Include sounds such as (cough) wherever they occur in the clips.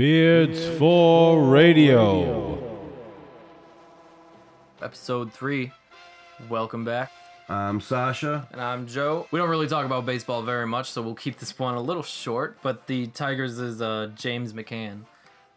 Beards for Radio. Episode three. Welcome back. I'm Sasha. And I'm Joe. We don't really talk about baseball very much, so we'll keep this one a little short. But the Tigers' uh, James McCann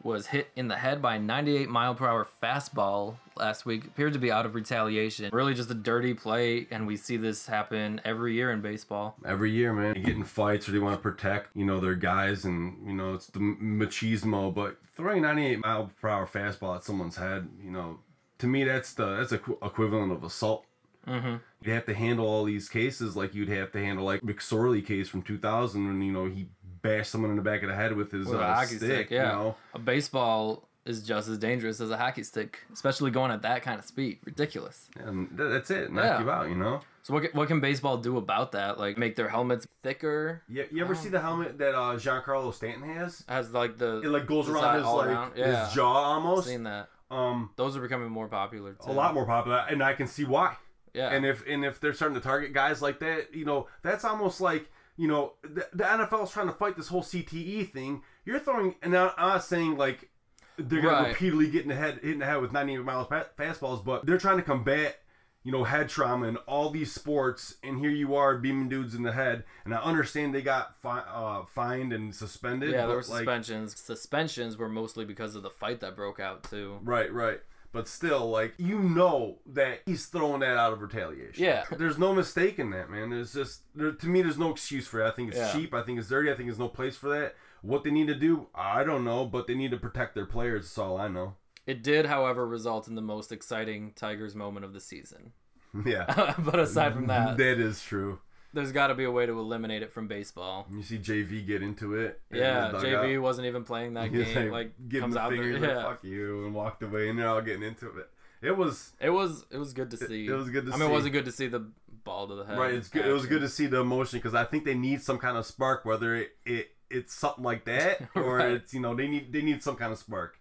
was hit in the head by a 98 mile per hour fastball last week. Appeared to be out of retaliation. Really just a dirty play, and we see this happen every year in baseball. Every year, man, they get in fights or they want to protect, you know, their guys, and you know it's the machismo. But throwing 98 mile per hour fastball at someone's head, you know, to me that's the that's equ- equivalent of assault. Mm-hmm. You have to handle all these cases like you'd have to handle like McSorley case from 2000 when you know he bashed someone in the back of the head with his With a uh, stick. stick, You yeah. know? A baseball is just as dangerous as a hockey stick, especially going at that kind of speed. Ridiculous. And that's it. Knock Yeah. you out. You know. So what can, what can baseball do about that? Like make their helmets thicker? You, you ever see the helmet that uh, Giancarlo Stanton has? Has like the It like goes around his like around? Yeah. his jaw I've almost. seen that. Um, Those are becoming more popular too. a lot more popular, and I can see why. Yeah. And if and if they're starting to target guys like that, you know, that's almost like you know the, the NFL's trying to fight this whole CTE thing. You're throwing, and I'm not saying like they're gonna Right. repeatedly get in the head, hit in the head with 90 mile fa- fastballs, but they're trying to combat. You know, head trauma in all these sports, and here you are beaming dudes in the head. And I understand they got fi- uh, fined and suspended. yeah, there were like, suspensions. Suspensions were mostly because of the fight that broke out too. Right, right. But still, like you know that he's throwing that out of retaliation. Yeah. (laughs) There's no mistake in that, man. There's just there, to me, there's no excuse for it. I think it's Yeah. cheap. I think it's dirty. I think there's no place for that. What they need to do, I don't know, but they need to protect their players. That's all I know. It did, however, result in the most exciting Tigers moment of the season. (laughs) Yeah, (laughs) but aside from that, (laughs) that is true. there's got to be a way to eliminate it from baseball. You see JV get into it. Yeah, JV wasn't even playing that He's game. Like, giving comes the out there, yeah. like fuck you and walked away, and they're all getting into it. It was It was it was good to see. it was good to see I mean, it wasn't good to see the ball to the head. Right, it's good. It was good to see the emotion because I think they need some kind of spark, whether it, it it's something like that (laughs) or Right. it's you know they need they need some kind of spark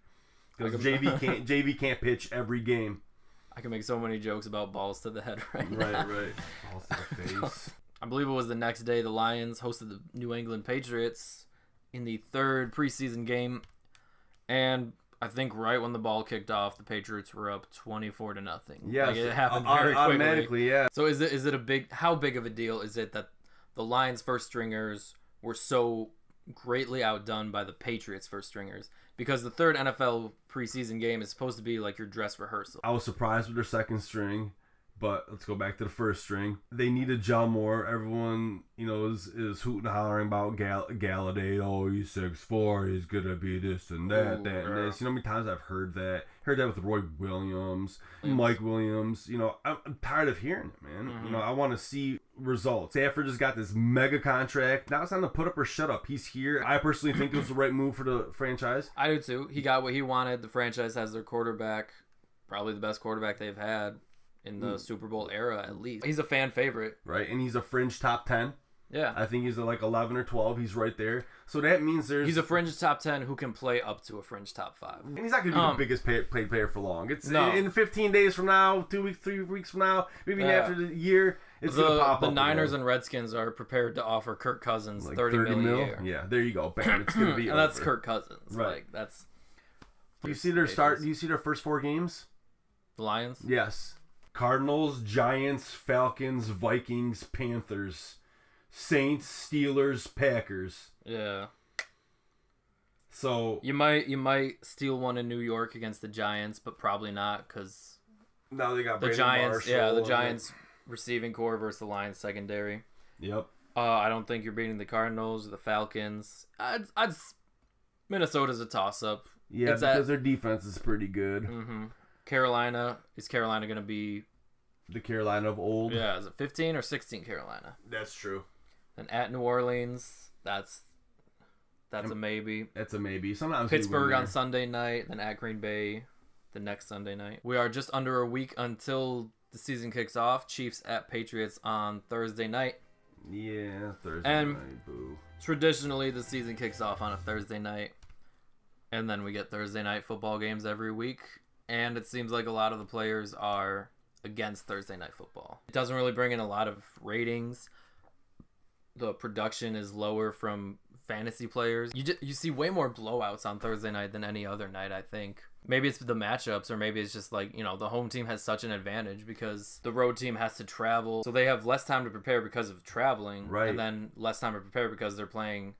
because JV (laughs) can't JV can't pitch every game. I can make so many jokes about balls to the head (laughs) right Right, now. right. Balls to the face. I believe it was the next day the Lions hosted the New England Patriots in the third preseason game, and I think right when the ball kicked off, the Patriots were up twenty-four to nothing. Yeah, like it happened very quickly. automatically. Yeah, So is it is it a big how big of a deal is it that the Lions first stringers were so greatly outdone by the Patriots first stringers? Because the third NFL preseason game is supposed to be like your dress rehearsal. I was surprised with their second string, but let's go back to the first string. They needed John Moore. Everyone, you know, is, is hooting and hollering about Gal- Golladay. Oh, he's six four. He's gonna be this and that, Ooh, that and yeah. this. You know how many times I've heard that? Heard that with Roy Williams, Mike Williams. You know, I'm, I'm tired of hearing it, man. Mm-hmm. You know, I want to see results. Stafford just got this mega contract. Now it's time to put up or shut up. He's here. I personally think it was the right move for the franchise. I do too. He got what he wanted. The franchise has their quarterback, probably the best quarterback they've had in the Super Bowl era at least. He's a fan favorite. Right, and he's a fringe top ten. Yeah. I think he's like 11 or 12. He's right there. So that means there's. He's a fringe top 10 who can play up to a fringe top 5. and he's not going to be Um, the biggest pay, paid player for long. It's No. in 15 days from now, two weeks, three weeks from now, maybe Yeah. after the year, it's The, pop the up. Niners and Redskins are prepared to offer Kirk Cousins like 30 million mil. a year. Yeah, there you go. Bam, it's (clears throat) going to be. and that's. Kirk Cousins. Right. Like that's Do you see their start? Do you see their first four games? The Lions. Yes. Cardinals, Giants, Falcons, Vikings, Panthers, Saints, Steelers, Packers. Yeah. So You might you might steal one in New York against the Giants, but probably not because now they got the Brandon Giants. Yeah, the Giants receiving core versus the Lions secondary. Yep. Uh, I don't think you're beating the Cardinals or the Falcons. I'd, I'd Minnesota's a toss up. Yeah, It's because at- their defense is pretty good. hmm Carolina is Carolina going to be? The Carolina of old. Yeah, is it 15 or 16 Carolina? That's true. And at New Orleans, that's that's a maybe. That's a maybe. Sometimes Pittsburgh on Sunday night, then at Green Bay the next Sunday night. We are just under a week until the season kicks off. Chiefs at Patriots on Thursday night. Yeah, Thursday And- night. Boo. Traditionally, the season kicks off on a Thursday night, and then we get Thursday night football games every week. And it seems like a lot of the players are against Thursday night football. It doesn't really bring in a lot of ratings. The production is lower from fantasy players. You ju- you see way more blowouts on Thursday night than any other night. I think maybe it's the matchups, or maybe it's just like you know the home team has such an advantage because the road team has to travel, so they have less time to prepare because of traveling, Right. And then less time to prepare because they're playing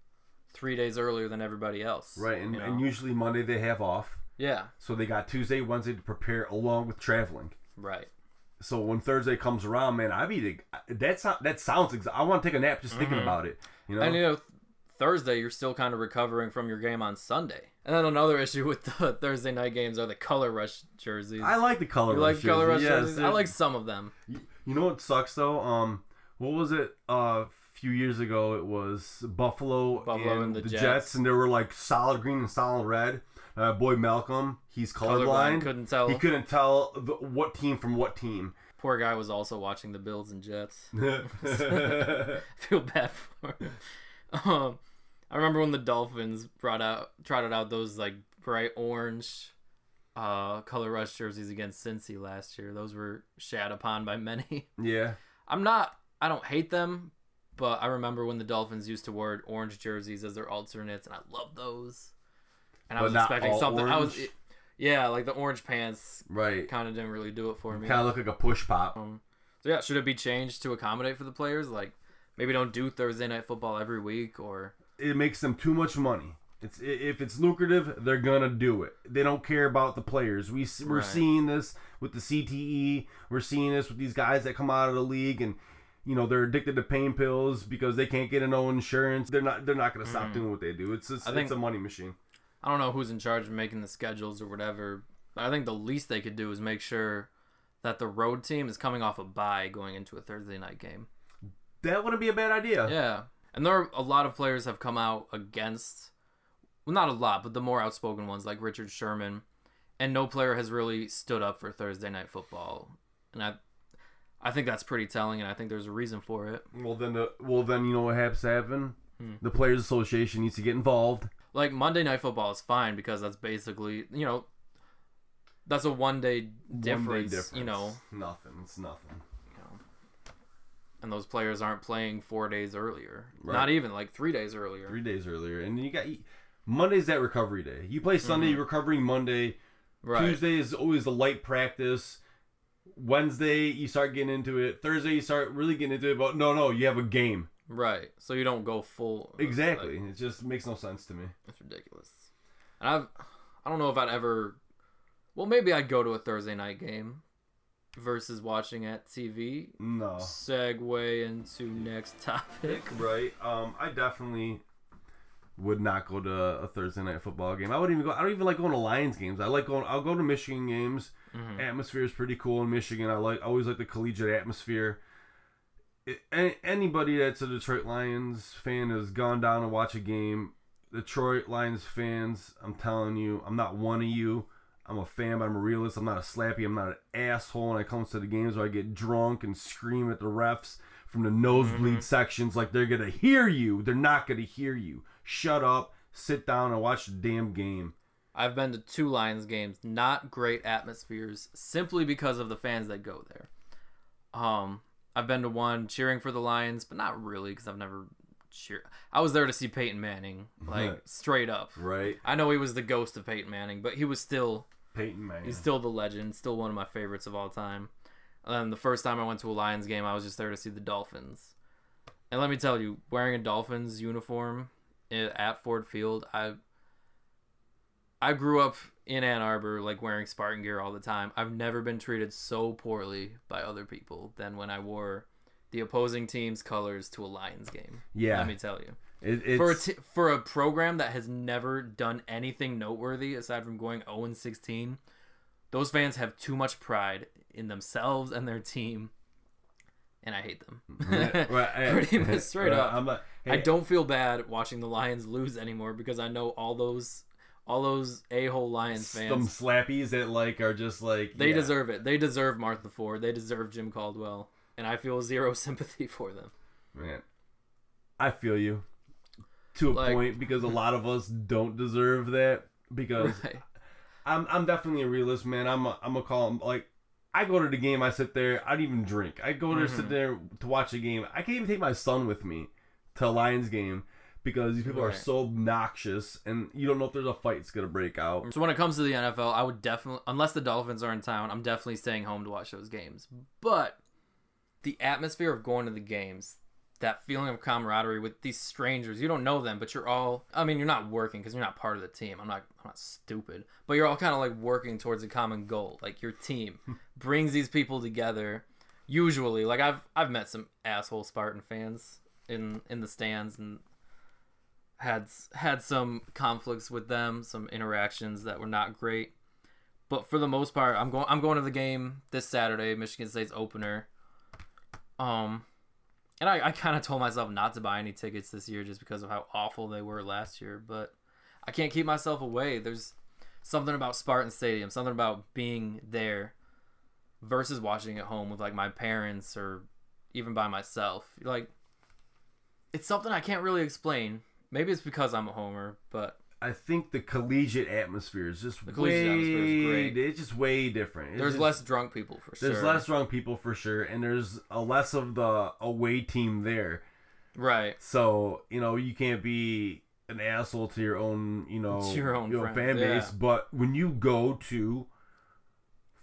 three days earlier than everybody else, Right, and, you know? and usually Monday they have off, yeah, so they got Tuesday, Wednesday to prepare along with traveling. right. So when Thursday comes around, man, I be that's not that sounds. Exa- I want to take a nap just thinking Mhm. about it. You know, And you know, Thursday you're still kind of recovering from your game on Sunday. And then another (laughs) issue with the Thursday night games are the color rush jerseys. I like the color. you rush like color rush. Yes, jerseys? I like some of them. You know what sucks though? Um, what was it? Uh, a few years ago, it was Buffalo, Buffalo and, and the the Jets. Jets. and they were like solid green and solid red. Uh, boy Malcolm, he's Colorblind, colorblind. couldn't tell. He couldn't tell the, what team from what team. Poor guy was also watching the Bills and Jets. (laughs) (laughs) feel bad for him. Um, I remember when the Dolphins brought out trotted out those like bright orange uh color rush jerseys against Cincy last year. Those were shat upon by many. (laughs) yeah, I'm not I don't hate them, but I remember when the Dolphins used to wear orange jerseys as their alternates and I love those. And I was expecting something I was yeah, like the orange pants right. kind of didn't really do it for me. Kind of look like a push pop. Um, so yeah, should it be changed to accommodate for the players? Like maybe don't do Thursday night football every week or It makes them too much money. It's if it's lucrative, they're gonna do it. They don't care about the players. We we're Right. seeing this with the CTE. We're seeing this with these guys that come out of the league and you know they're addicted to pain pills because they can't get no insurance. They're not they're not gonna stop Mhm. doing what they do. It's just, I think- it's a money machine. I don't know who's in charge of making the schedules or whatever. I think the least they could do is make sure that the road team is coming off a bye going into a Thursday night game. That wouldn't be a bad idea. Yeah. And there are a lot of players have come out against well not a lot, but the more outspoken ones like Richard Sherman. And no player has really stood up for Thursday night football. And I I think that's pretty telling and I think there's a reason for it. Well then, the, well then you know what has to happen. Hmm. The players' association needs to get involved. Like Monday Night Football is fine because that's basically you know that's a one day One difference, you know, nothing. It's nothing. you know, and those players aren't playing four days earlier, Right. not even like three days earlier. Three days earlier, and you got Monday's that recovery day. You play Sunday, recovery Monday. Mm-hmm. right? Tuesday is always the light practice. Wednesday you start getting into it. Thursday you start really getting into it. But no, no, you have a game. Right. So you don't go full. Exactly. like, it just makes no sense to me. it's ridiculous. And I've, I don't know if I'd ever. Well, maybe I'd go to a Thursday night game versus watching at TV. No. Segue into next topic. Right. Um, I definitely would not go to a Thursday night football game. I wouldn't even go. I don't even like going to Lions games. I like going. I'll go to Michigan games. Mhm. Atmosphere is pretty cool in Michigan. I like. I always like the collegiate atmosphere. Any, anybody that's a Detroit Lions fan has gone down and watched a game. Detroit Lions fans, I'm telling you, I'm not one of you. I'm a fan, but I'm a realist. I'm not a slappy. I'm not an asshole when it comes to the games where I get drunk and scream at the refs from the nosebleed sections like they're gonna hear you. They're not gonna hear you. Shut up, sit down, and watch the damn game. I've been to two Lions games, not great atmospheres, simply because of the fans that go there. Um, I've been to one cheering for the Lions, but not really because I've never cheered. I was there to see Peyton Manning, like straight up. Right, I know he was the ghost of Peyton Manning, but he was still Peyton Manning. he's still the legend, still one of my favorites of all time. And the first time I went to a Lions game, I was just there to see the Dolphins. And let me tell you, wearing a Dolphins uniform eh, at Ford Field, I I grew up in Ann Arbor like wearing Spartan gear all the time. I've never been treated so poorly by other people than when I wore the opposing team's colors to a Lions game. yeah, Let me tell you it, for a t- for a program that has never done anything noteworthy aside from going 0 and 16, those fans have too much pride in themselves and their team, and I hate them. Yeah, (laughs) right, Pretty much straight up. I don't feel bad watching the Lions lose anymore because I know all those all those a hole Lions fans. Some slappies that like are just like They yeah. deserve it. They deserve Martha Ford. They deserve Jim Caldwell, and I feel zero (laughs) sympathy for them. Man, I feel you to a Like- point because a lot of us don't deserve that because (laughs) Right. I'm I'm definitely a realist, man. I'm a, I'm a call 'em- like I go to the game, I sit there, I don't even drink. I go there, sit Mhm. there to watch a game. I can't even take my son with me to a Lions game because these people are so obnoxious, and you don't know if there's a fight's gonna break out. So when it comes to the NFL, I would definitely, unless the Dolphins are in town, I'm definitely staying home to watch those games. But the atmosphere of going to the games, that feeling of camaraderie with these strangers, you don't know them, but you're all. I mean, you're not working because you're not part of the team. I'm not. I'm not stupid, but you're all kind of like working towards a common goal. Like your team (laughs) brings these people together. Usually, like I've I've met some asshole Spartan fans in in the stands and had had some conflicts with them, some interactions that were not great. But for the most part, I'm going I'm going to the game this Saturday, Michigan State's opener. Um and I, I kind of told myself not to buy any tickets this year just because of how awful they were last year, but I can't keep myself away. There's something about Spartan Stadium, something about being there versus watching at home with like my parents or even by myself. Like it's something I can't really explain. Maybe it's because I'm a homer, but I think the collegiate atmosphere is just The way. atmosphere is great. It's just way different. It's there's just- less drunk people for sure. There's less drunk people for sure, and there's a less of the away team there. right. So you know you can't be an asshole to your own, you know, your own friends, fan base. yeah. But when you go to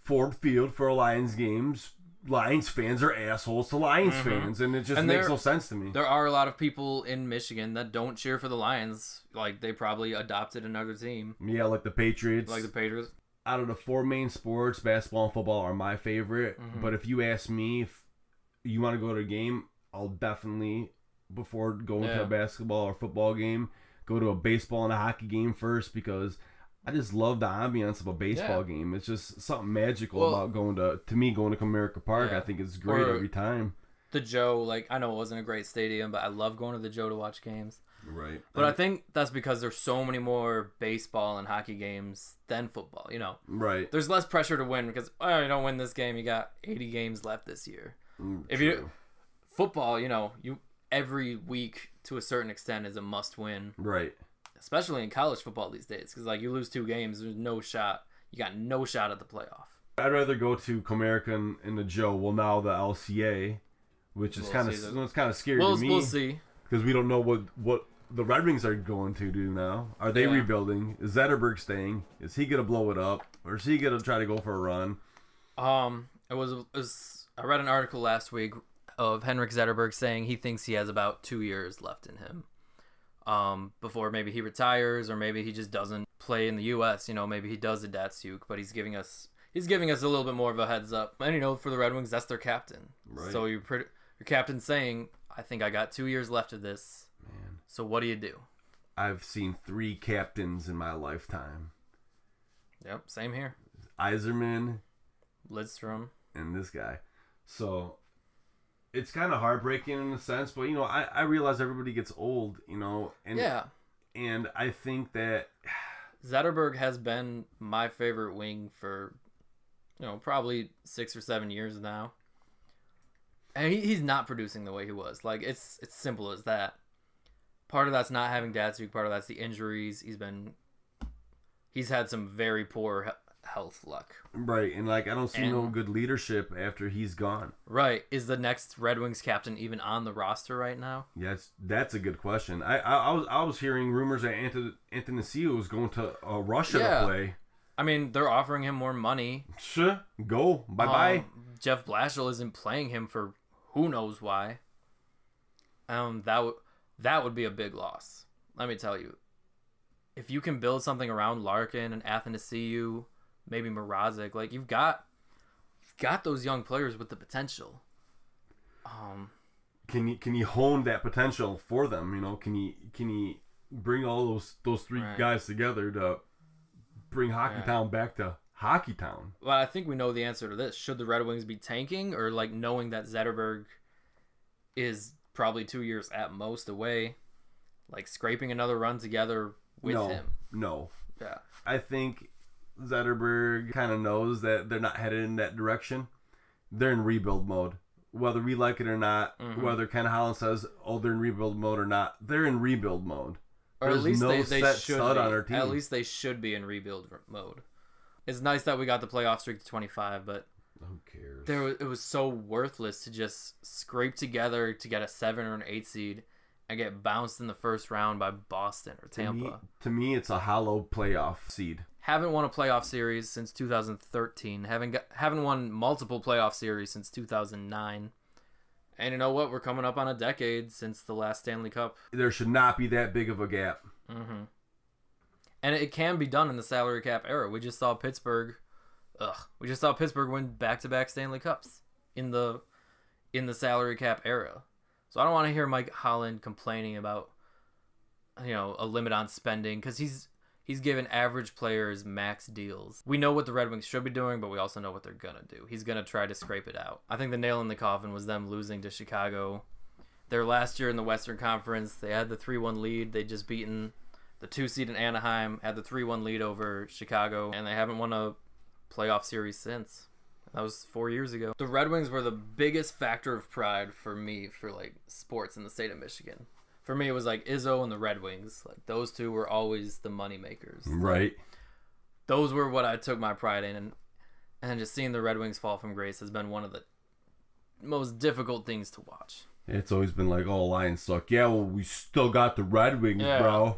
Ford Field for Lions games, Lions fans are assholes to Lions fans, and it just Mm-hmm. And makes they're- no sense to me. There are a lot of people in Michigan that don't cheer for the Lions. Like they probably adopted another team, Yeah, like the Patriots. like the Patriots. out of the four main sports, basketball and football are my favorite. Mhm. But if you ask me if you want to go to a game, I'll definitely before going to a basketball or football game, go to a baseball and a hockey game first because I just love the ambiance of a baseball Yeah. game. It's just something magical Well- about going to to me going to Comerica Park. Yeah. I think it's great Or- every time. The Joe, like I know it wasn't a great stadium, but I love going to the Joe to watch games. Right. But I think that's because there's so many more baseball and hockey games than football. You know, right. there's less pressure to win because oh, you don't win this game, you got 80 games left this year. Mm, If you- Football, you know, you every week to a certain extent is a must win. right. Especially in college football these days because like you lose two games there's no shot you got no shot at the playoff I'd rather go to Comerica and, and the Joe. Well, now the LCA, which is We'll kind of it's kind of scary we'll, to me. we'll see because we don't know what what the Red Wings are going to do now. Are they Yeah. rebuilding? Is Zetterberg staying? Is he gonna blow it up, or is he gonna try to go for a run? um it was, it was i read an article last week of henrik zetterberg saying he thinks he has about two years left in him um before maybe he retires or maybe he just doesn't play in the us you know maybe he does a datsyuk but he's giving us he's giving us a little bit more of a heads up. And you know for the red wings that's their captain. Right. so you're pretty your captain's saying i think i got two years left of this. Man, so what do you do? I've seen three captains in my lifetime: yep same here. Yzerman lidstrom. and this guy. So it's kind of heartbreaking in a sense, but you know, I I realize everybody gets old, you know, and yeah and I think that Zetterberg has been my favorite wing for, you know, probably six or seven years now. And he, he's not producing the way he was. Like it's it's simple as that. Part of that's not having Datsyuk. Part of that's the injuries. He's been, he's had some very poor health luck. right, and like I don't see no good leadership after he's gone. Right? Is the next Red Wings captain even on the roster right now? Yes, that's a good question. I I, I was I was hearing rumors that Anthony Anthony was going to uh, Russia Yeah. to play. I mean, they're offering him more money. Sure, go bye bye. Um, Jeff Blashill isn't playing him for who knows why. Um, that would that would be a big loss. Let me tell you. If you can build something around Larkin and Athanasiu, maybe Mrazek, like you've got, you've got those young players with the potential. Um, can you can you hone that potential for them? You know, can you can you bring all those those three Right. guys together to bring Hockey. Town back to Hockey Town? well, I think we know the answer to this. Should the Red Wings be tanking or like knowing that Zetterberg is probably two years at most away, like scraping another run together with no, him? no. Yeah. I think Zetterberg kind of knows that they're not headed in that direction. They're in rebuild mode. Whether we like it or not, Mhm. whether Ken Holland says, "Oh, they're in rebuild mode" or not, they're in rebuild mode. Or at There's least no they, they should be. on our team. At least they should be in rebuild mode. It's nice that we got the playoff streak to 25, but Who cares? there was, it was so worthless to just scrape together to get a 7 or an 8 seed and get bounced in the first round by Boston or To me, Tampa. to me, it's a hollow playoff seed. Haven't won a playoff series since 2013. Haven't got, haven't won multiple playoff series since 2009. And you know what? We're coming up on a decade since the last Stanley Cup. There should not be that big of a gap. Mm-hmm. And it can be done in the salary cap era. We just saw Pittsburgh. Ugh. We just saw Pittsburgh win back-to-back Stanley Cups in the in the salary cap era. So I don't want to hear Mike Holland complaining about you know a limit on spending because he's he's given average players max deals. We know what the Red Wings should be doing, but we also know what they're gonna do. He's gonna try to scrape it out. I think the nail in the coffin was them losing to Chicago. Their last year in the Western Conference, they had the three-one lead. They just beaten the two seed in Anaheim, had the three-one lead over Chicago, and they haven't won a playoff series since. That was four years ago. The Red Wings were the biggest factor of pride for me for like sports in the state of Michigan. For me, it was like Izzo and the Red Wings. Like those two were always the money makers. Right. Those were what I took my pride in, and and just seeing the Red Wings fall from grace has been one of the most difficult things to watch. It's always been like, oh, Lions suck. Yeah, well, we still got the Red Wings, Yeah. bro.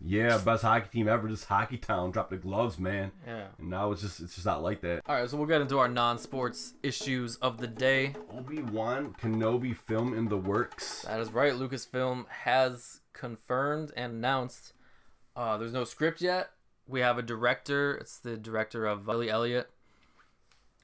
Yeah, best hockey team ever. Just Hockey Town. Drop the gloves, man. Yeah. And now it's just it's just not like that. All right, so we'll get into our non-sports issues of the day. Obi Wan Kenobi film in the works. That is right. Lucasfilm has confirmed and announced. Uh, there's no script yet. We have a director. It's the director of Billy Elliot.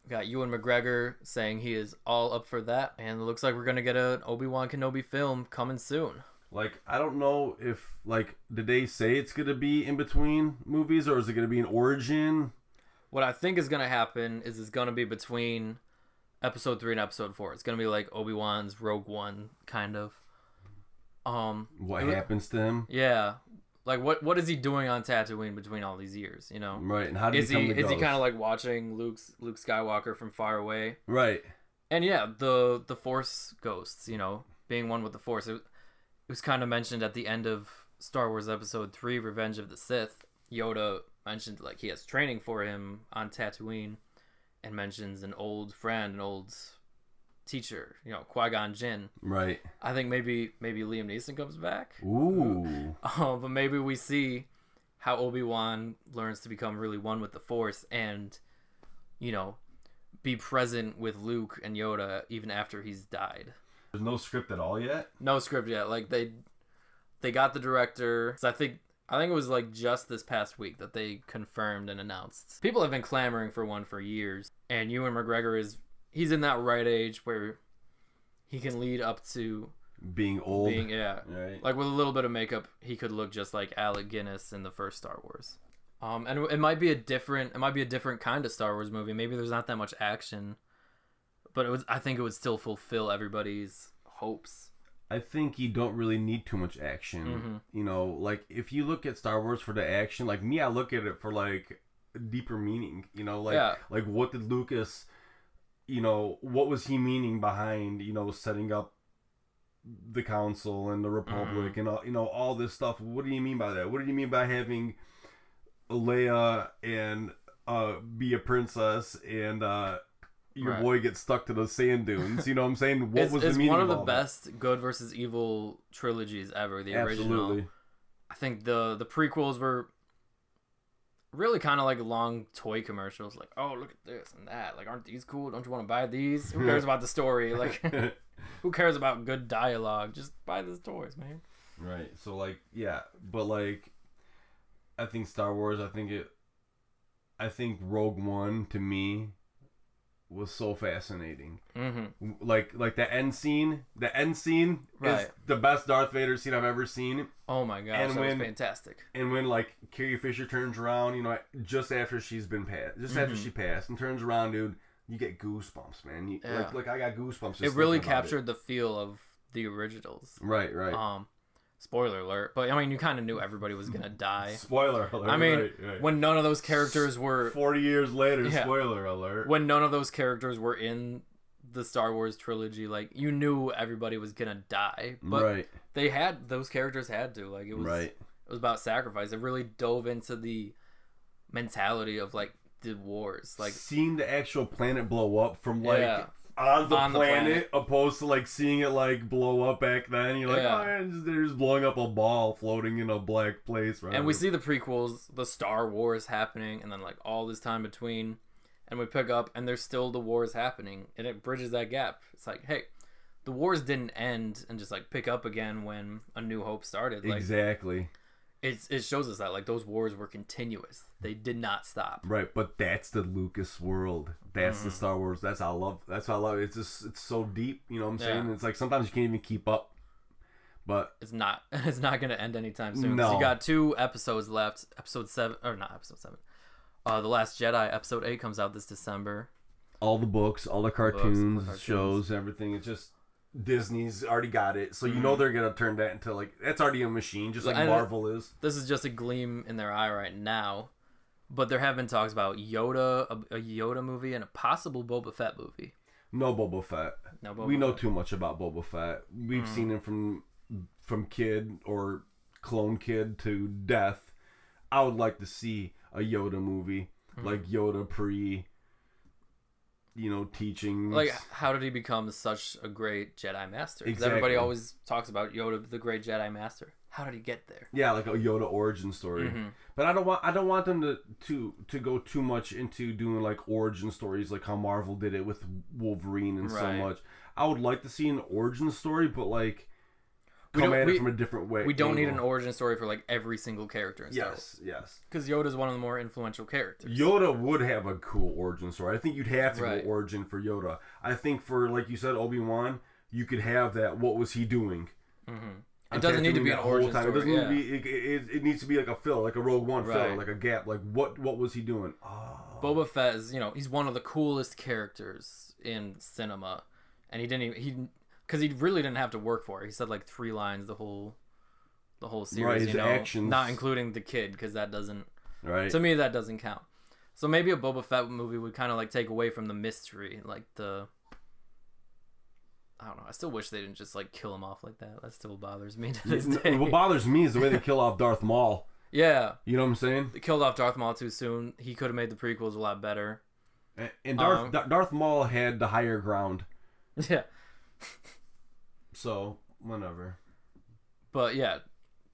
We got Ewan McGregor saying he is all up for that, and it looks like we're gonna get an Obi Wan Kenobi film coming soon. Like I don't know if like did they say it's gonna be in between movies or is it gonna be an origin? What I think is gonna happen is it's gonna be between episode three and episode four. It's gonna be like Obi Wan's Rogue One kind of. Um, What happens to him? yeah, like what what is he doing on Tatooine between all these years? You know, Right, and how did is he he is he kind of like watching Luke's Luke Skywalker from far away? right? And yeah, the the Force ghosts, you know, being one with the Force. It, it was kind of mentioned at the end of Star Wars Episode Three: Revenge of the Sith. Yoda mentioned like he has training for him on Tatooine, and mentions an old friend, an old teacher, you know, Qui Gon Jinn. Right. I think maybe maybe Liam Neeson comes back. Ooh. (laughs) Um, but maybe we see how Obi Wan learns to become really one with the Force and, you know, be present with Luke and Yoda even after he's died. There's no script at all yet. No script yet. Like they, they got the director. 'cause I think I think it was like just this past week that they confirmed and announced. People have been clamoring for one for years, and Ewan McGregor is he's in that right age where he can lead up to Being old. being yeah right. like with a little bit of makeup, he could look just like Alec Guinness in the first Star Wars. Um, and it might be a different, it might be a different kind of Star Wars movie. Maybe there's not that much action, but it was. I think it would still fulfill everybody's hopes. I think you don't really need too much action. Mhm. You know, like if you look at Star Wars for the action, like me, I look at it for like deeper meaning. You know, like Yeah. like what did Lucas, you know, what was he meaning behind you know setting up the council and the republic and all you know all this stuff? What do you mean by that? What do you mean by having Leia and uh be a princess and uh your Right. boy gets stuck to the sand dunes? You know what I'm saying? What it's was it's the meaning of one of the all that? best good versus evil trilogies ever. The original. Absolutely. I think the the prequels were really kind of like long toy commercials. Like, oh, look at this and that. Like, aren't these cool? Don't you want to buy these? Who cares about the story? (laughs) Like, (laughs) who cares about good dialogue? Just buy these toys, man. Right. So like yeah, but like I think Star Wars, I think it I think Rogue One to me was so fascinating. Mm-hmm. Like like the end scene, the end scene is the best Darth Vader scene I've ever seen. Oh my gosh, And when- was fantastic. And when like Carrie Fisher turns around, you know, just after she's been passed, just after Mhm. she passed and turns around, dude, you get goosebumps, man. You, Yeah. Like like I got goosebumps. Just It really captured the feel of the originals. Right, right. Um, spoiler alert, but I mean, you kind of knew everybody was gonna die. Spoiler alert. I mean, right, right. when none of those characters were forty years later, Yeah. spoiler alert. when none of those characters were in the Star Wars trilogy, like you knew everybody was gonna die, but right, they had those characters had to like it was right. it was about sacrifice. It really dove into the mentality of like the wars, like seeing the actual planet blow up from like Yeah. On the, On the planet, opposed to like seeing it like blow up back then. You're like, Yeah. oh, yeah, just- they're just blowing up a ball floating in a black place, right? And we see the prequels, the Star Wars happening, and then like all this time between, and we pick up, and there's still the wars happening, and it bridges that gap. It's like, hey, the wars didn't end and just like pick up again when A New Hope started. Like exactly it's it shows us that like those wars were continuous. They did not stop. right, but that's the Lucas world. That's Mm-hmm. the Star Wars. That's how I love. That's how I love. It. It's just it's so deep. You know what I'm saying? Yeah. It's like sometimes you can't even keep up. But It's not. (laughs) It's not gonna end anytime soon No. You got two episodes left. Episode seven, or not episode seven. Uh, the Last Jedi. Episode eight comes out this December. all the books, all the all the cartoons, cartoons. shows, everything. It's just Disney's already got it, so you Mm-hmm. know they're gonna turn that into like that's already a machine, just like And- Marvel is. this is just a gleam in their eye right now. But there have been talks about Yoda, a, a Yoda movie, and a possible Boba Fett movie. No Boba Fett. No Boba we know too much about Boba Fett. We've Mm. seen him from from kid or clone kid to death. I would like to see a Yoda movie, Mm. like Yoda pre, you know, teaching. Like, how did he become such a great Jedi Master? Because everybody always talks about Yoda, the great Jedi Master. How did he get there? yeah, like a Yoda origin story. Mhm. But I don't want I don't want them to to to go too much into doing like origin stories like how Marvel did it with Wolverine and so much. I would like to see an origin story, but like come at we- it from a different way. We don't need an origin story for like every single character in Star Wars. Yes, yes. Because Yoda's one of the more influential characters. Yoda would have a cool origin story. I think you'd have to Right. go origin for Yoda. I think for like you said, Obi Wan, you could have that. What was he doing? Mm-hmm. It doesn't need to be an origin It story. doesn't Yeah. need to be. It, it, it needs to be like a fill, like a Rogue One Right. like a gap. Like what what was he doing? Oh, Boba Fett is, you know, he's one of the coolest characters in cinema, and he didn't even he because he really didn't have to work for it. He said like three lines the whole the whole series, Right, his you know, actions. not including the kid because that doesn't right. to me that doesn't count. So maybe a Boba Fett movie would kind of like take away from the mystery, like the. I don't know. I still wish they didn't just like kill him off like that. That still bothers me (laughs) to this day. what bothers me is the way they kill off Darth Maul. yeah, You know what I'm saying? they killed off Darth Maul too soon. He could have made the prequels a lot better. And- And Darth Um, Darth Maul had the higher ground, (laughs) Yeah, (laughs) so whenever. But yeah,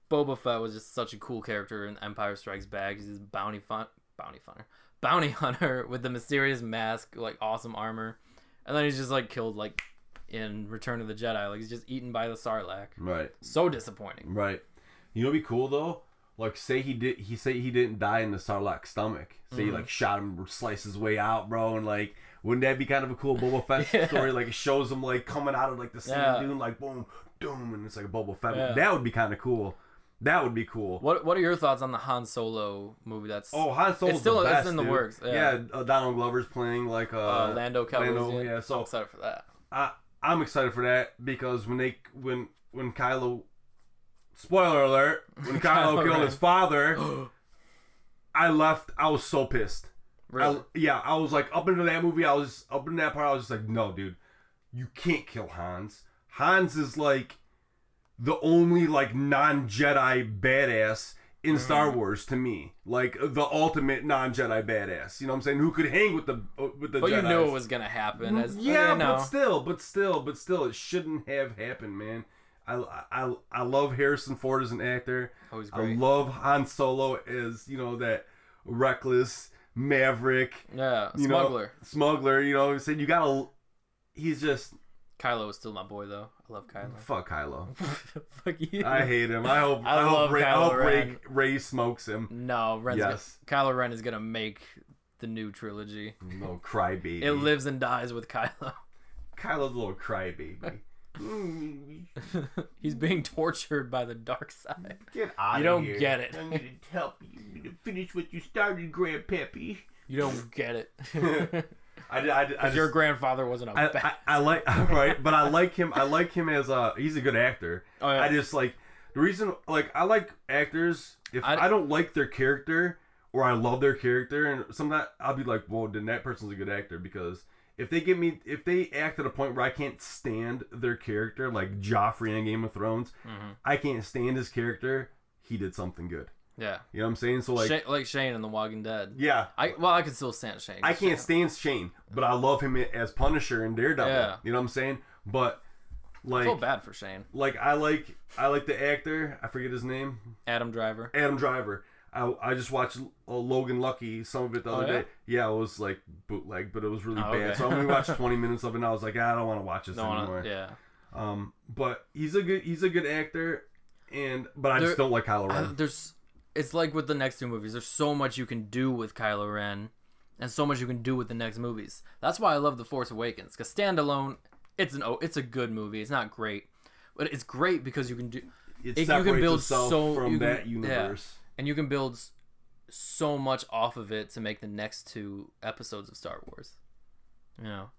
Boba Fett was just such a cool character in Empire Strikes Back. He's this bounty fun, bounty funner, bounty (laughs) hunter with the mysterious mask, like awesome armor, and then he's just like killed like in Return of the Jedi. Like he's just eaten by the Sarlacc. Right, So disappointing. right. You know, what'd be cool though. Like, say he did. He say he didn't die in the Sarlacc stomach. Say Mm-hmm. he like shot him, sliced his way out, bro, and like. Wouldn't that be kind of a cool Boba Fett (laughs) Yeah. story? Like it shows him like coming out of like the sand Yeah. dune, like boom, doom, and it's like a Boba Fett. Yeah. That would be kind of cool. That would be cool. What What are your thoughts on the Han Solo movie? That's Oh, Han Solo. It's still- the it's best, in the works, yeah. Yeah, uh, Donald Glover's playing like uh, uh, Lando Calrissian. yeah, so I'm excited for that. I I'm excited for that because when they when when Kylo, spoiler alert, when (laughs) Kylo killed Ren. his father, (gasps) I left. I was so pissed. Really? I, yeah, I was like up into that movie. I was up in that part. I was just like, no, dude, you can't kill Hans. Hans is like the only like non Jedi badass in Mm-hmm. Star Wars to me. Like the ultimate non Jedi badass. You know what I'm saying? Who could hang with the with the but you knew it was gonna happen. As, Yeah, you know. but still, but still, but still, it shouldn't have happened, man. I, I, I love Harrison Ford as an actor. Oh, he's great. I love Han Solo as you know that reckless maverick, yeah, smuggler. You know, smuggler. You know, said you gotta. He's just Kylo is still my boy though. I love Kylo. (laughs) fuck Kylo. (laughs) Fuck you. I hate him. I hope. I I, hope, Rey, I hope Rey, Rey smokes him. No, Ren's Yes. gonna, Kylo Ren is gonna make the new trilogy. No crybaby. It lives and dies with Kylo. Kylo's a little crybaby. Mm. He's being tortured by the dark side. Get out You don't get it. I need to help you to finish what you started, Grandpappy. You don't get it. (laughs) I, I, I, I just, Your grandfather wasn't a I, bad. I, I like (laughs) right, but I like him. I like him as a. He's a good actor. Oh, yeah. I just like the reason. Like I like actors. If I- I, don't like their character or I love their character, and sometimes I'll be like, well, then that person's a good actor because if they give me, if they act at a point where I can't stand their character, like Joffrey in Game of Thrones, Mhm. I can't stand his character. He did something good. Yeah. You know what I'm saying? So like, Shane, like Shane in The Walking Dead. yeah, I well, I can still stand Shane. I can't stand Shane, but I love him as Punisher and Daredevil. Yeah. You know what I'm saying? But I like, feel bad for Shane. like I like I like the actor. I forget his name. Adam Driver. Adam Driver. I, I just watched uh, Logan Lucky, some of it the Oh, other yeah? day. Yeah, it was like bootleg, but it was really Oh, bad. okay. So I only watched (laughs) 20 minutes of it, and I was like, ah, I don't want to watch this Don't anymore. wanna, yeah. Um, but he's a good he's a good actor, and but I There- just don't like Kylo I- Ren. (clears throat) there's it's like with the next two movies there's so much you can do with kylo ren and so much you can do with the next movies that's why i love the force awakens because standalone it's an oh it's a good movie it's not great but it's great because you can do It, it- you can build so- from you can- that yeah. And you can build so much off of it to make the next two episodes of star wars you know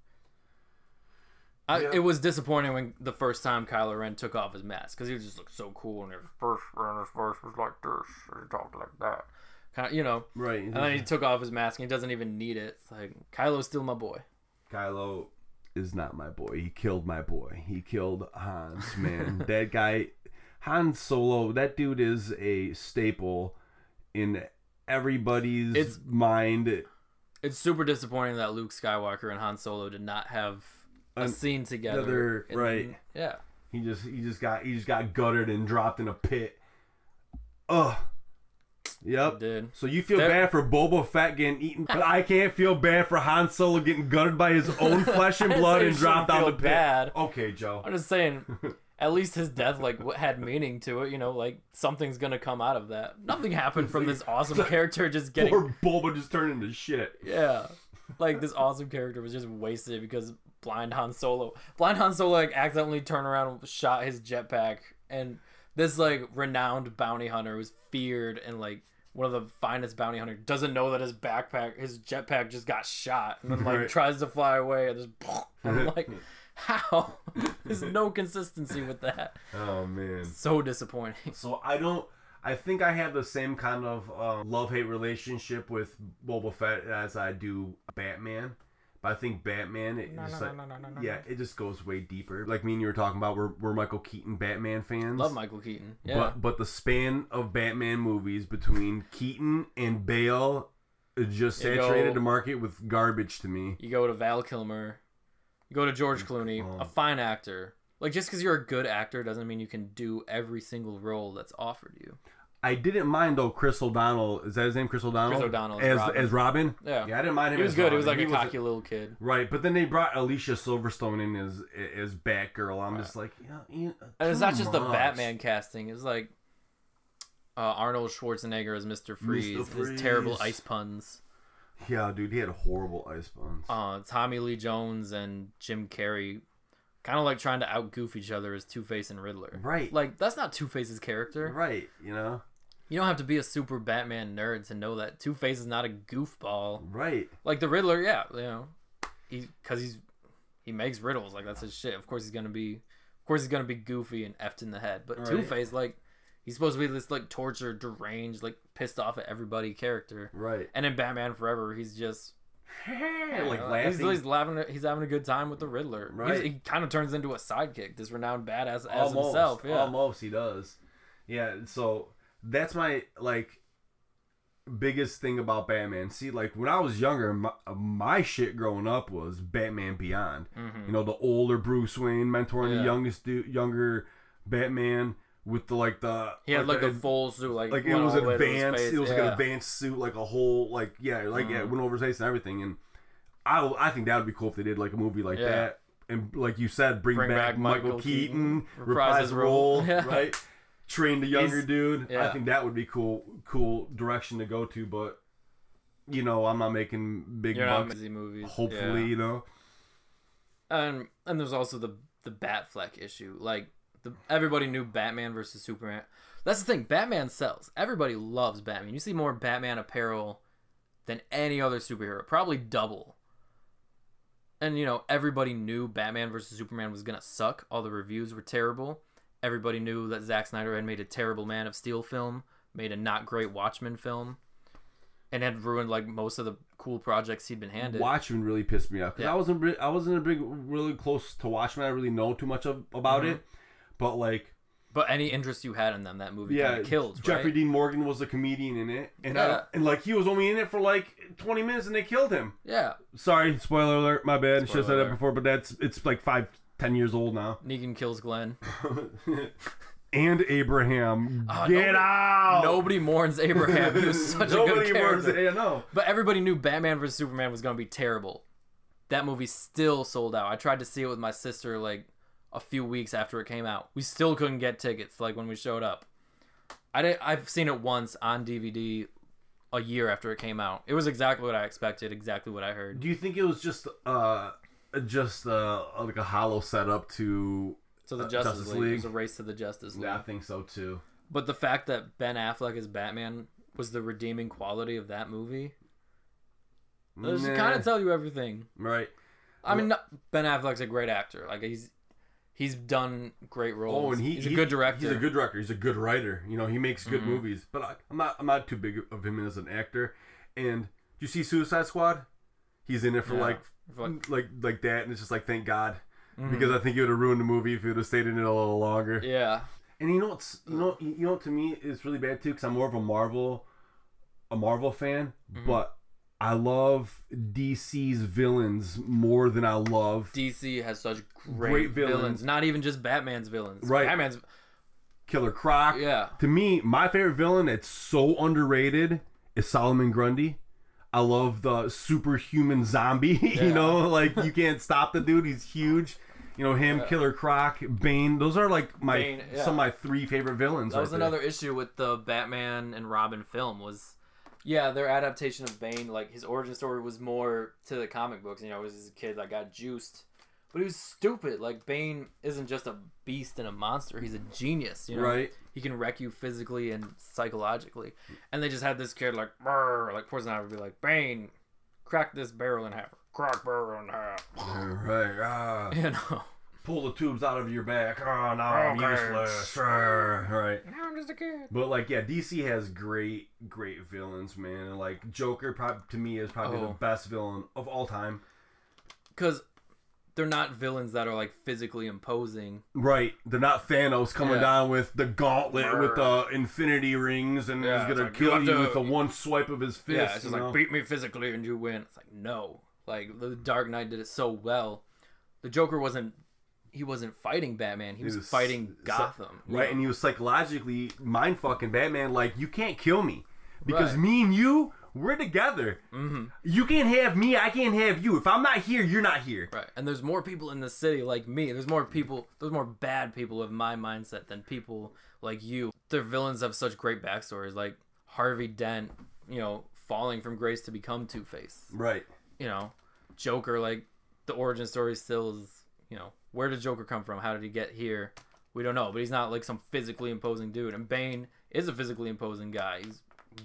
I, Yeah. It was disappointing when the first time Kylo Ren took off his mask because he just looked so cool and his first and his voice was like this and he talked like that, kind of you know. Right. And then he took off his mask and he doesn't even need it. It's like Kylo's still my boy. Kylo is not my boy. He killed my boy. He killed Hans, man. (laughs) that guy, Han Solo, that dude is a staple in everybody's It's- mind. It's super disappointing that Luke Skywalker and Han Solo did not have a An- scene together. another- right. Yeah. He just he just got he just got gutted and dropped in a pit. Ugh. Yep. Did. So you feel That- bad for Boba Fett getting eaten, but I can't feel bad for Han Solo getting gutted by his own (laughs) flesh and blood and dropped down the pit. bad. Okay, Joe. I'm just saying, (laughs) at least his death like had meaning to it. You know, like something's gonna come out of that. Nothing happened from this awesome (laughs) character just getting Poor Boba just turned into shit. Yeah. Like this awesome character was just wasted because blind Han Solo. Blind Han Solo like accidentally turned around and shot his jetpack and this like renowned bounty hunter who's feared and like one of the finest bounty hunter doesn't know that his backpack his jetpack just got shot and then like Right. tries to fly away and just (laughs) I'm like (laughs) how? (laughs) There's no consistency with that. Oh man. So disappointing. So I don't. I think I have the same kind of uh, love hate relationship with Boba Fett as I do Batman. But I think Batman, it just like, yeah, it just goes way deeper. Like me and you were talking about, we're, we're Michael Keaton Batman fans. Love Michael Keaton. Yeah. But but the span of Batman movies between Keaton and Bale just saturated go- the market with garbage to me. You go to Val Kilmer. You go to George Clooney, a fine actor. Like just because you're a good actor doesn't mean you can do every single role that's offered you. I didn't mind though. Chris O'Donnell is that his name? Chris O'Donnell. Chris O'Donnell as as Robin. as Robin. Yeah. yeah, I didn't mind him. He was as good. He was Robin. like a cocky little kid. Right, but then they brought Alicia Silverstone in as as Batgirl. I'm just like, yeah, you, And it's not too just the. Batman casting. It's like uh, Arnold Schwarzenegger as Mr. Freeze, his terrible ice puns. Yeah, dude, he had horrible ice buns. Uh, Tommy Lee Jones and Jim Carrey, kind of like trying to outgoof each other as Two Face and Riddler. Right. Like that's not Two Face's character. right, you know, You don't have to be a super Batman nerd to know that Two Face is not a goofball. right. Like the Riddler, yeah, you know, he because he's he makes riddles like that's his shit. Of course he's gonna be, of course he's gonna be goofy and effed in the head. But Right. Two Face, like, he's supposed to be this like tortured, deranged, like pissed off at everybody character. Right. And in Batman Forever, he's just like uh, laughing. He's, he's laughing. He's having a good time with the Riddler. He's- Right. he kind of turns into a sidekick, this renowned badass as almost, himself. Yeah. almost he does. Yeah, so that's my like biggest thing about Batman. See, like when I was younger, my, my shit growing up was Batman Beyond. You know, the older Bruce Wayne mentoring Yeah. the youngest, du- younger Batman with the like the He had like the the full suit, like like it was all the way advanced. It was like Yeah. an advanced suit, like a whole like yeah, like yeah, it Mhm. went over his face and everything. And I I think that would be cool if they did like a movie like Yeah. that. And like you said, bring, Bring back, back Michael, Michael Keaton, Keaton, reprise his role. (laughs) Yeah. right? Train the younger He's- dude. I think that would be cool, cool direction to go to. But you know, I'm not making big You're bucks. movies. Hopefully, you know. and and there's also the the Batfleck issue. Like the everybody knew Batman versus Superman. That's the thing. Batman sells. Everybody loves Batman. You see more Batman apparel than any other superhero, probably double. And you know everybody knew Batman versus Superman was gonna suck. All the reviews were terrible. Everybody knew that Zack Snyder had made a terrible Man of Steel film, made a not great Watchmen film, and had ruined like most of the cool projects he'd been handed. Watchmen really pissed me off because Yeah. I wasn't I wasn't a big really close to Watchmen. I really know too much of, about Mhm. it, but like But any interest you had in them, that movie Yeah, killed. Jeffrey right? Dean Morgan was a comedian in it, and I, and like he was only in it for like twenty minutes, and they killed him. Yeah, Sorry, spoiler alert. My bad. i Should have said Spoiler that before, but that's it's like five, ten years old now. Negan kills Glenn. (laughs) and Abraham, Oh, get nobody- out! Nobody mourns Abraham. He was (laughs) such a good mourns- character. Yeah, no. But everybody knew Batman vs Superman was gonna be terrible. That movie still sold out. I tried to see it with my sister like a few weeks after it came out. We still couldn't get tickets like when we showed up. I did, I've seen it once on DVD a year after it came out. It was exactly what I expected, exactly what I heard. Do you think it was just uh just uh like a hollow setup to? So the Uh, Justice, Justice League, League? was a race to the Justice League. Yeah, I think so too. But the fact that Ben Affleck as Batman was the redeeming quality of that movie, Nah, kind of tell you everything. right. I mean, Ben Affleck's a great actor. Like he's he's done great roles. Oh, and he, he's a good director. He's a good director. He's a good writer. You know, he makes good Mhm. movies. But I, I'm not. I'm not too big of him as an actor. And do you see Suicide Squad? He's in it for Yeah. like, like- like, like that, and it's just like thank God Mhm. because I think it would have ruined the movie if it would have stayed in it a little longer. yeah, And you know what's you know you know what to me is really bad too because I'm more of a Marvel, a Marvel fan, Mhm. but I love DC's villains more than I love DC has such great, Great villains. villains. Not even just Batman's villains. Right. Batman's Killer Croc. yeah. To me, my favorite villain that's so underrated is Solomon Grundy. I love the superhuman zombie. (laughs) Yeah. you know, like you can't stop the dude. He's huge. You know him, Yeah. Killer Croc, Bane. Those are like my Bane, yeah. some of my three favorite villains. That was right there. another issue with the Batman and Robin film was, yeah, their adaptation of Bane. Like his origin story was more to the comic books. You know, it was a kid that got juiced, but he was stupid. Like Bane isn't just a beast and a monster; he's a genius. You know, Right. He can wreck you physically and psychologically. And they just had this kid like, Brr, like Poison Ivy would be like, Bane, crack this barrel in half, crack barrel in half. Right. Ah. (laughs) You know, pull the tubes out of your back. Oh no, I'm Okay. useless. Right. now I'm just a kid. But like, yeah, DC has great, great villains, man. And like Joker, probably to me, is probably the Oh. best villain of all time. Because they're not villains that are like physically imposing. Right. They're not Thanos coming Yeah. down with the gauntlet Brr. with the Infinity Rings and Yeah, he's gonna like, you kill have you to- with the one swipe of his fist. yeah, it's just you like know? beat me physically and you win. It's like no, like the Dark Knight did it so well. The Joker wasn't. He wasn't fighting Batman. He was, was fighting Gotham. right? know? And he was psychologically mind fucking Batman. Like you can't kill me because Right. me and you, we're together. Mhm. You can't have me. I can't have you. If I'm not here, you're not here. Right. And there's more people in the city like me. There's more people. There's more bad people with my mindset than people like you. Their villains have such great backstories, like Harvey Dent. You know, falling from grace to become Two Face. Right. You know, Joker. Like the origin story still is. You know, where did Joker come from? How did he get here? We don't know. But he's not like some physically imposing dude. And Bane is a physically imposing guy. He's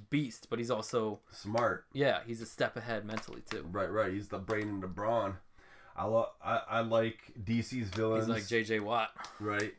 beast, but he's also Smart. yeah, he's a step ahead mentally too. Right. Right. He's the brain and the brawn. I love. I, I like DC's villains. He's like J.J. Watt. right.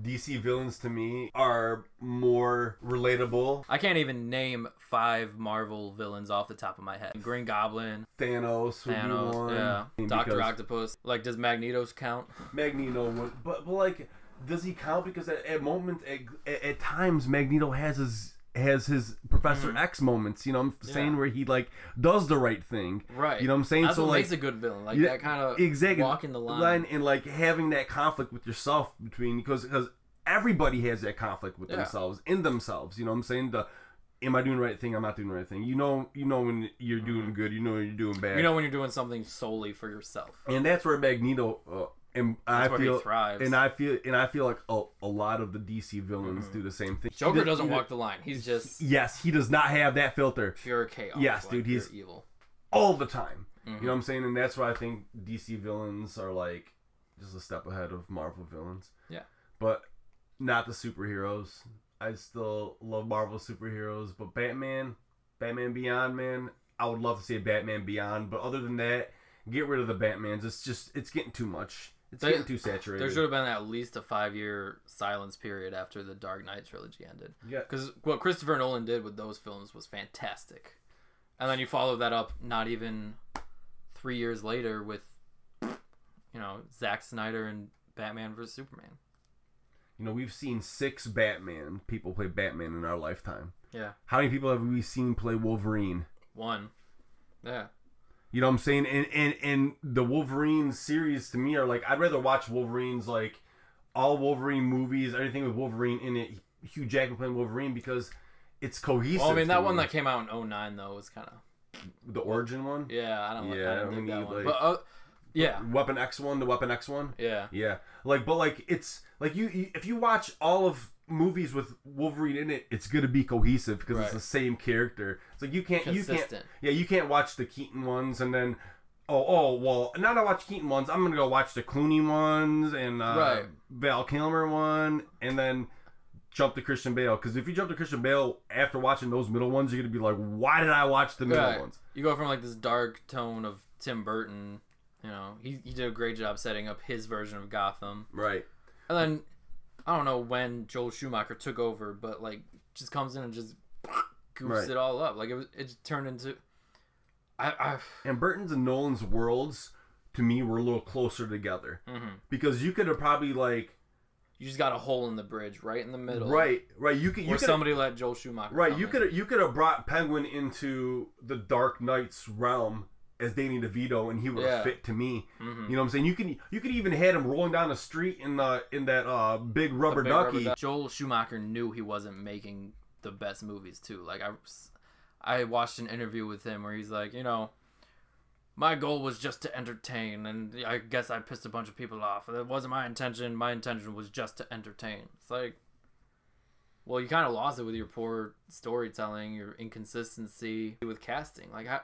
DC villains to me are more relatable. I can't even name five Marvel villains off the top of my head. Green Goblin, Thanos Thanos, yeah, Doctor Octopus. Like, does Magnetos count? (laughs) Magneto would, but but like, does he count? Because at, at moments, at, at, at times, Magneto has his has his Professor X moments. You know, what I'm saying Mm-hmm. Yeah. where he like does the right thing. Right. You know what I'm saying? That's so what like makes a good villain. Like Yeah, that kind of exactly walking the line. and like having that conflict with yourself between because because everybody has that conflict with Yeah. themselves in themselves. You know what I'm saying? The am I doing the right thing? I'm not doing the right thing. You know, you know when you're doing good. You know when you're doing bad. Mm-hmm. You know when you're doing something solely for yourself. and that's where Magneto uh, and I where he feel and I feel and I feel like a, a lot of the DC villains do the same thing. Mm-hmm. Joker He doesn't walk the line. He's just Yes, he does not have that filter pure chaos. Yes, like, dude, he's- evil. all the time. Mm-hmm. You know what I'm saying? And that's why I think DC villains are like just a step ahead of Marvel villains. Yeah. But not the superheroes. I still love Marvel superheroes, but Batman, Batman Beyond, man, I would love to see a Batman Beyond. But other than that, get rid of the Batmans. It's just it's getting too much. It's There- getting too saturated. There should have been at least a five year silence period after the Dark Knight trilogy ended. yeah. Because what Christopher Nolan did with those films was fantastic. And then you follow that up not even three years later with, you know, Zack Snyder and Batman vs. Superman. You know, we've seen six Batman people play Batman in our lifetime. Yeah. How many people have we seen play Wolverine? One. Yeah. You know what I'm saying? And and and the Wolverine series to me are like I'd rather watch Wolverine's like all Wolverine movies, everything with Wolverine in it. Hugh Jackman playing Wolverine because it's cohesive. Well, I mean, that one me. that came out in 09, though, was kind of. the origin one, Yeah, I don't, Yeah, I don't think that need, one. like- but, uh, yeah. Weapon X one, the Weapon X one. Yeah. Yeah, like but like it's like you, you if you watch all of movies with Wolverine in it, it's gonna be cohesive because it's the same character. It's like you can't you can't yeah you can't watch the Keaton ones and then oh oh well now that I watch Keaton ones I'm gonna go watch the Clooney ones and uh, Right. Val Kilmer one and then jump to Christian Bale because if you jump to Christian Bale after watching those middle ones you're gonna be like why did I watch the middle Right. ones You go from like this dark tone of Tim Burton. You know, he, he did a great job setting up his version of Gotham. right And then I don't know when Joel Schumacher took over, but like just comes in and just (laughs) goofs Right. it all up. Like it was, it turned into. I, I (sighs) and Burton's and Nolan's worlds to me were a little closer together mhm. because you could have probably like you just got a hole in the bridge right in the middle. right right you could you could somebody let Joel Schumacher. right you could you could have brought Penguin into the Dark Knight's realm as Danny DeVito and he would have Yeah. fit to me Mhm. you know what I'm saying you can you could even had him rolling down the street in the in that uh big rubber big rubber ducky Joel Schumacher knew he wasn't making the best movies too. Like I, I watched an interview with him where he's like, you know, my goal was just to entertain, and I guess I pissed a bunch of people off. That wasn't my intention. My intention was just to entertain. It's like, well, you kind of lost it with your poor storytelling, your inconsistency with casting. Like, how,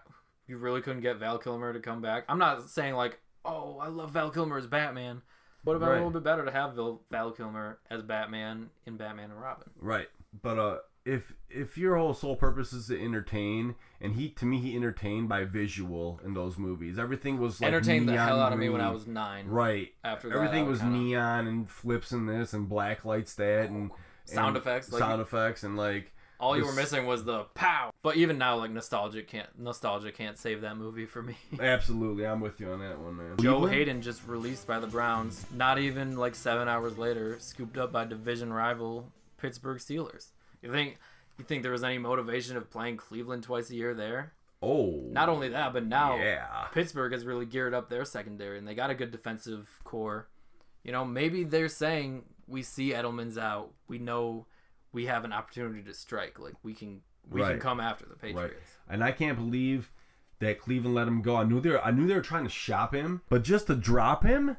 you really couldn't get Val Kilmer to come back. I'm not saying like, oh, I love Val Kilmer as Batman. But it would have been Right. a little bit better to have Val, Val Kilmer as Batman in Batman and Robin. right but uh if if your whole sole purpose is to entertain and he to me he entertained by visual in those movies everything was like Entertained the hell out of me when I was nine. right After everything I was kinda- neon and flips and this and black lights that and Sound and effects, like- sound effects and like All you were missing was the pow. But even now, like nostalgia can't nostalgia can't save that movie for me. (laughs) absolutely i'm with you on that one man Joe Haden just released by the Browns. Not even like seven hours later, scooped up by division rival Pittsburgh Steelers. You think you think there was any motivation of playing Cleveland twice a year there? oh Not only that, but now yeah Pittsburgh has really geared up their secondary and they got a good defensive core. You know, maybe they're saying we see Edelman's out. We know we have an opportunity to strike. Like we can we can come after the Patriots. and i can't believe that cleveland let him go i knew they were, i knew they were trying to shop him but just to drop him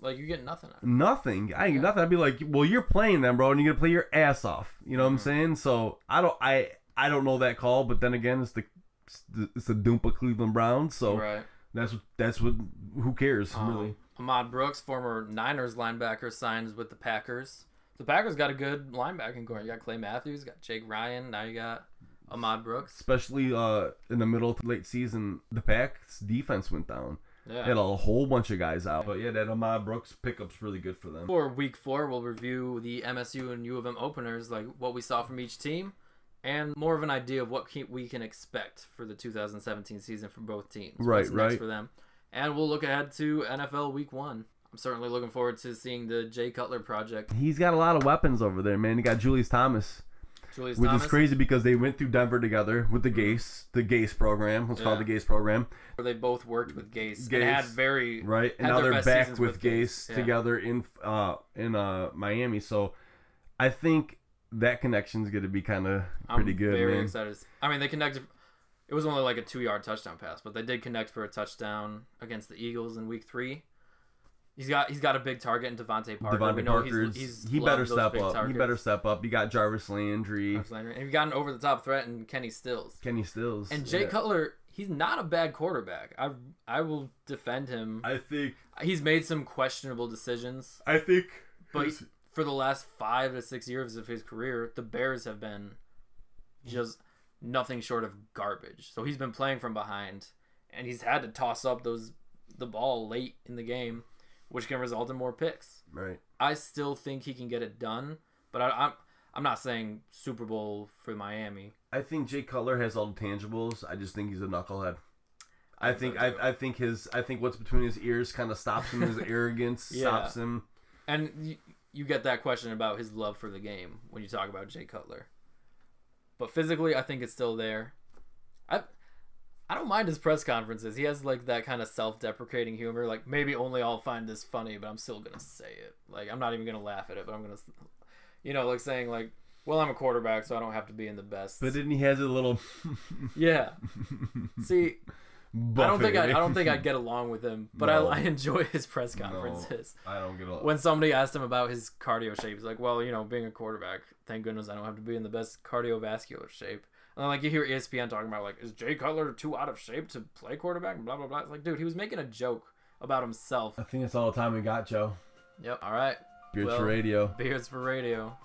Like you get nothing out of it. nothing i ain't nothing i'd be like well you're playing them bro and you're gonna play your ass off you know what i'm Mm-hmm. saying so i don't i i don't know that call but then again it's the it's the, Doompa Cleveland Browns, so Right. that's what that's what who cares Um, really. Ahmad Brooks, former Niners linebacker, signs with the Packers. The Packers got a good linebacking core. You got Clay Matthews, got Jake Ryan. Now you got Ahmad Brooks. Especially uh, in the middle to late season, the Pack's defense went down. They had a whole bunch of guys out. But yeah, that Ahmad Brooks pickup's really good for them. For week four, we'll review the MSU and U of M openers, like what we saw from each team, and more of an idea of what we can expect for the 2017 season for both teams. Right, What's right. for them. And we'll look ahead to NFL Week One. I'm certainly looking forward to seeing the Jay Cutler project. He's got a lot of weapons over there, man. He got Julius Thomas, Julius which Thomas, is crazy because they went through Denver together with the Gase, the Gase program. Let's call it the Gase program, where they both worked with Gase, Gase, and had very right? And now they're back with, with Gase, Gase, yeah. together in uh in uh Miami. So I think that connection's gonna be kind of pretty I'm good, very man. excited. I mean, they connected. It was only like a two-yard touchdown pass, but they did connect for a touchdown against the Eagles in Week Three. He's got he's got a big target in DeVante Parker. DeVante Parker's he's, he's he better step up. He targets. better step up. You got Jarvis Landry, And you've got an over-the-top threat in Kenny Stills Kenny Stills, and Jay Yeah. Cutler. He's not a bad quarterback. I I will defend him. I think He's made some questionable decisions, I think but for the last five to six years of his career, the Bears have been just nothing short of garbage. So he's been playing from behind, and he's had to toss up those the ball late in the game, which can result in more picks. right. I still think he can get it done, but I, I'm I'm not saying Super Bowl for Miami. I think Jay Cutler has all the tangibles. I just think he's a knucklehead. I I think so, I, I think his I think what's between his ears kind of stops him. His (laughs) arrogance Yeah. stops him. And y- you get that question about his love for the game when you talk about Jay Cutler. But physically, I think it's still there. I I don't mind his press conferences. He has like that kind of self-deprecating humor. Like maybe only I'll find this funny, but I'm still gonna say it. Like I'm not even gonna laugh at it, but I'm gonna, you know, like saying like, well, I'm a quarterback, so I don't have to be in the best. But then he has a little. (laughs) yeah. See, I don't think I, I don't think I'd get. along with him, but No. I, I enjoy his press conferences. I don't get. A, When somebody asked him about his cardio shape, he's like, "Well, you know, being a quarterback, thank goodness I don't have to be in the best cardiovascular shape." And like you hear ESPN talking about like, "Is Jay Cutler too out of shape to play quarterback?" Blah blah blah. It's like, dude, he was making a joke about himself. I think that's all the time we got, Joe. Yep. All right. Beards Well- for radio. Beards for radio.